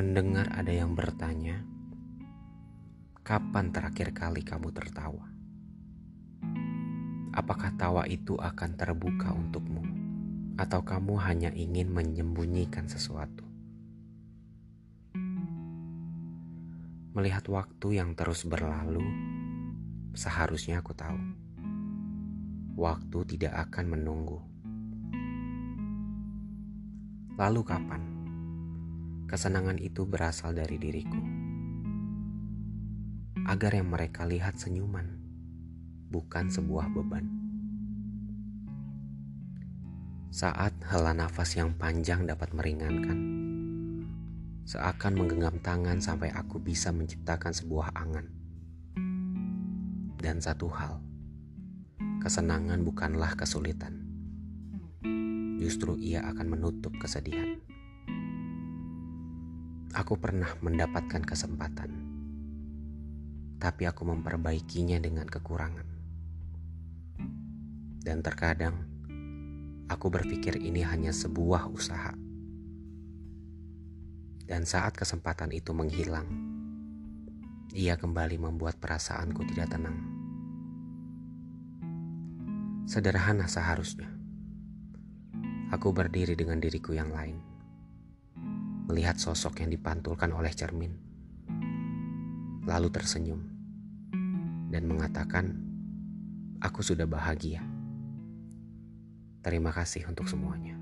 mendengar ada yang bertanya, "Kapan terakhir kali kamu tertawa?" Apakah tawa itu akan terbuka untukmu, atau kamu hanya ingin menyembunyikan sesuatu? Melihat waktu yang terus berlalu, seharusnya aku tahu waktu tidak akan menunggu. Lalu, kapan kesenangan itu berasal dari diriku? Agar yang mereka lihat senyuman, bukan sebuah beban. Saat hela nafas yang panjang dapat meringankan seakan menggenggam tangan sampai aku bisa menciptakan sebuah angan. Dan satu hal, kesenangan bukanlah kesulitan. Justru ia akan menutup kesedihan. Aku pernah mendapatkan kesempatan, tapi aku memperbaikinya dengan kekurangan. Dan terkadang aku berpikir ini hanya sebuah usaha dan saat kesempatan itu menghilang, ia kembali membuat perasaanku tidak tenang. Sederhana seharusnya. Aku berdiri dengan diriku yang lain. Melihat sosok yang dipantulkan oleh cermin. Lalu tersenyum. Dan mengatakan, aku sudah bahagia. Terima kasih untuk semuanya.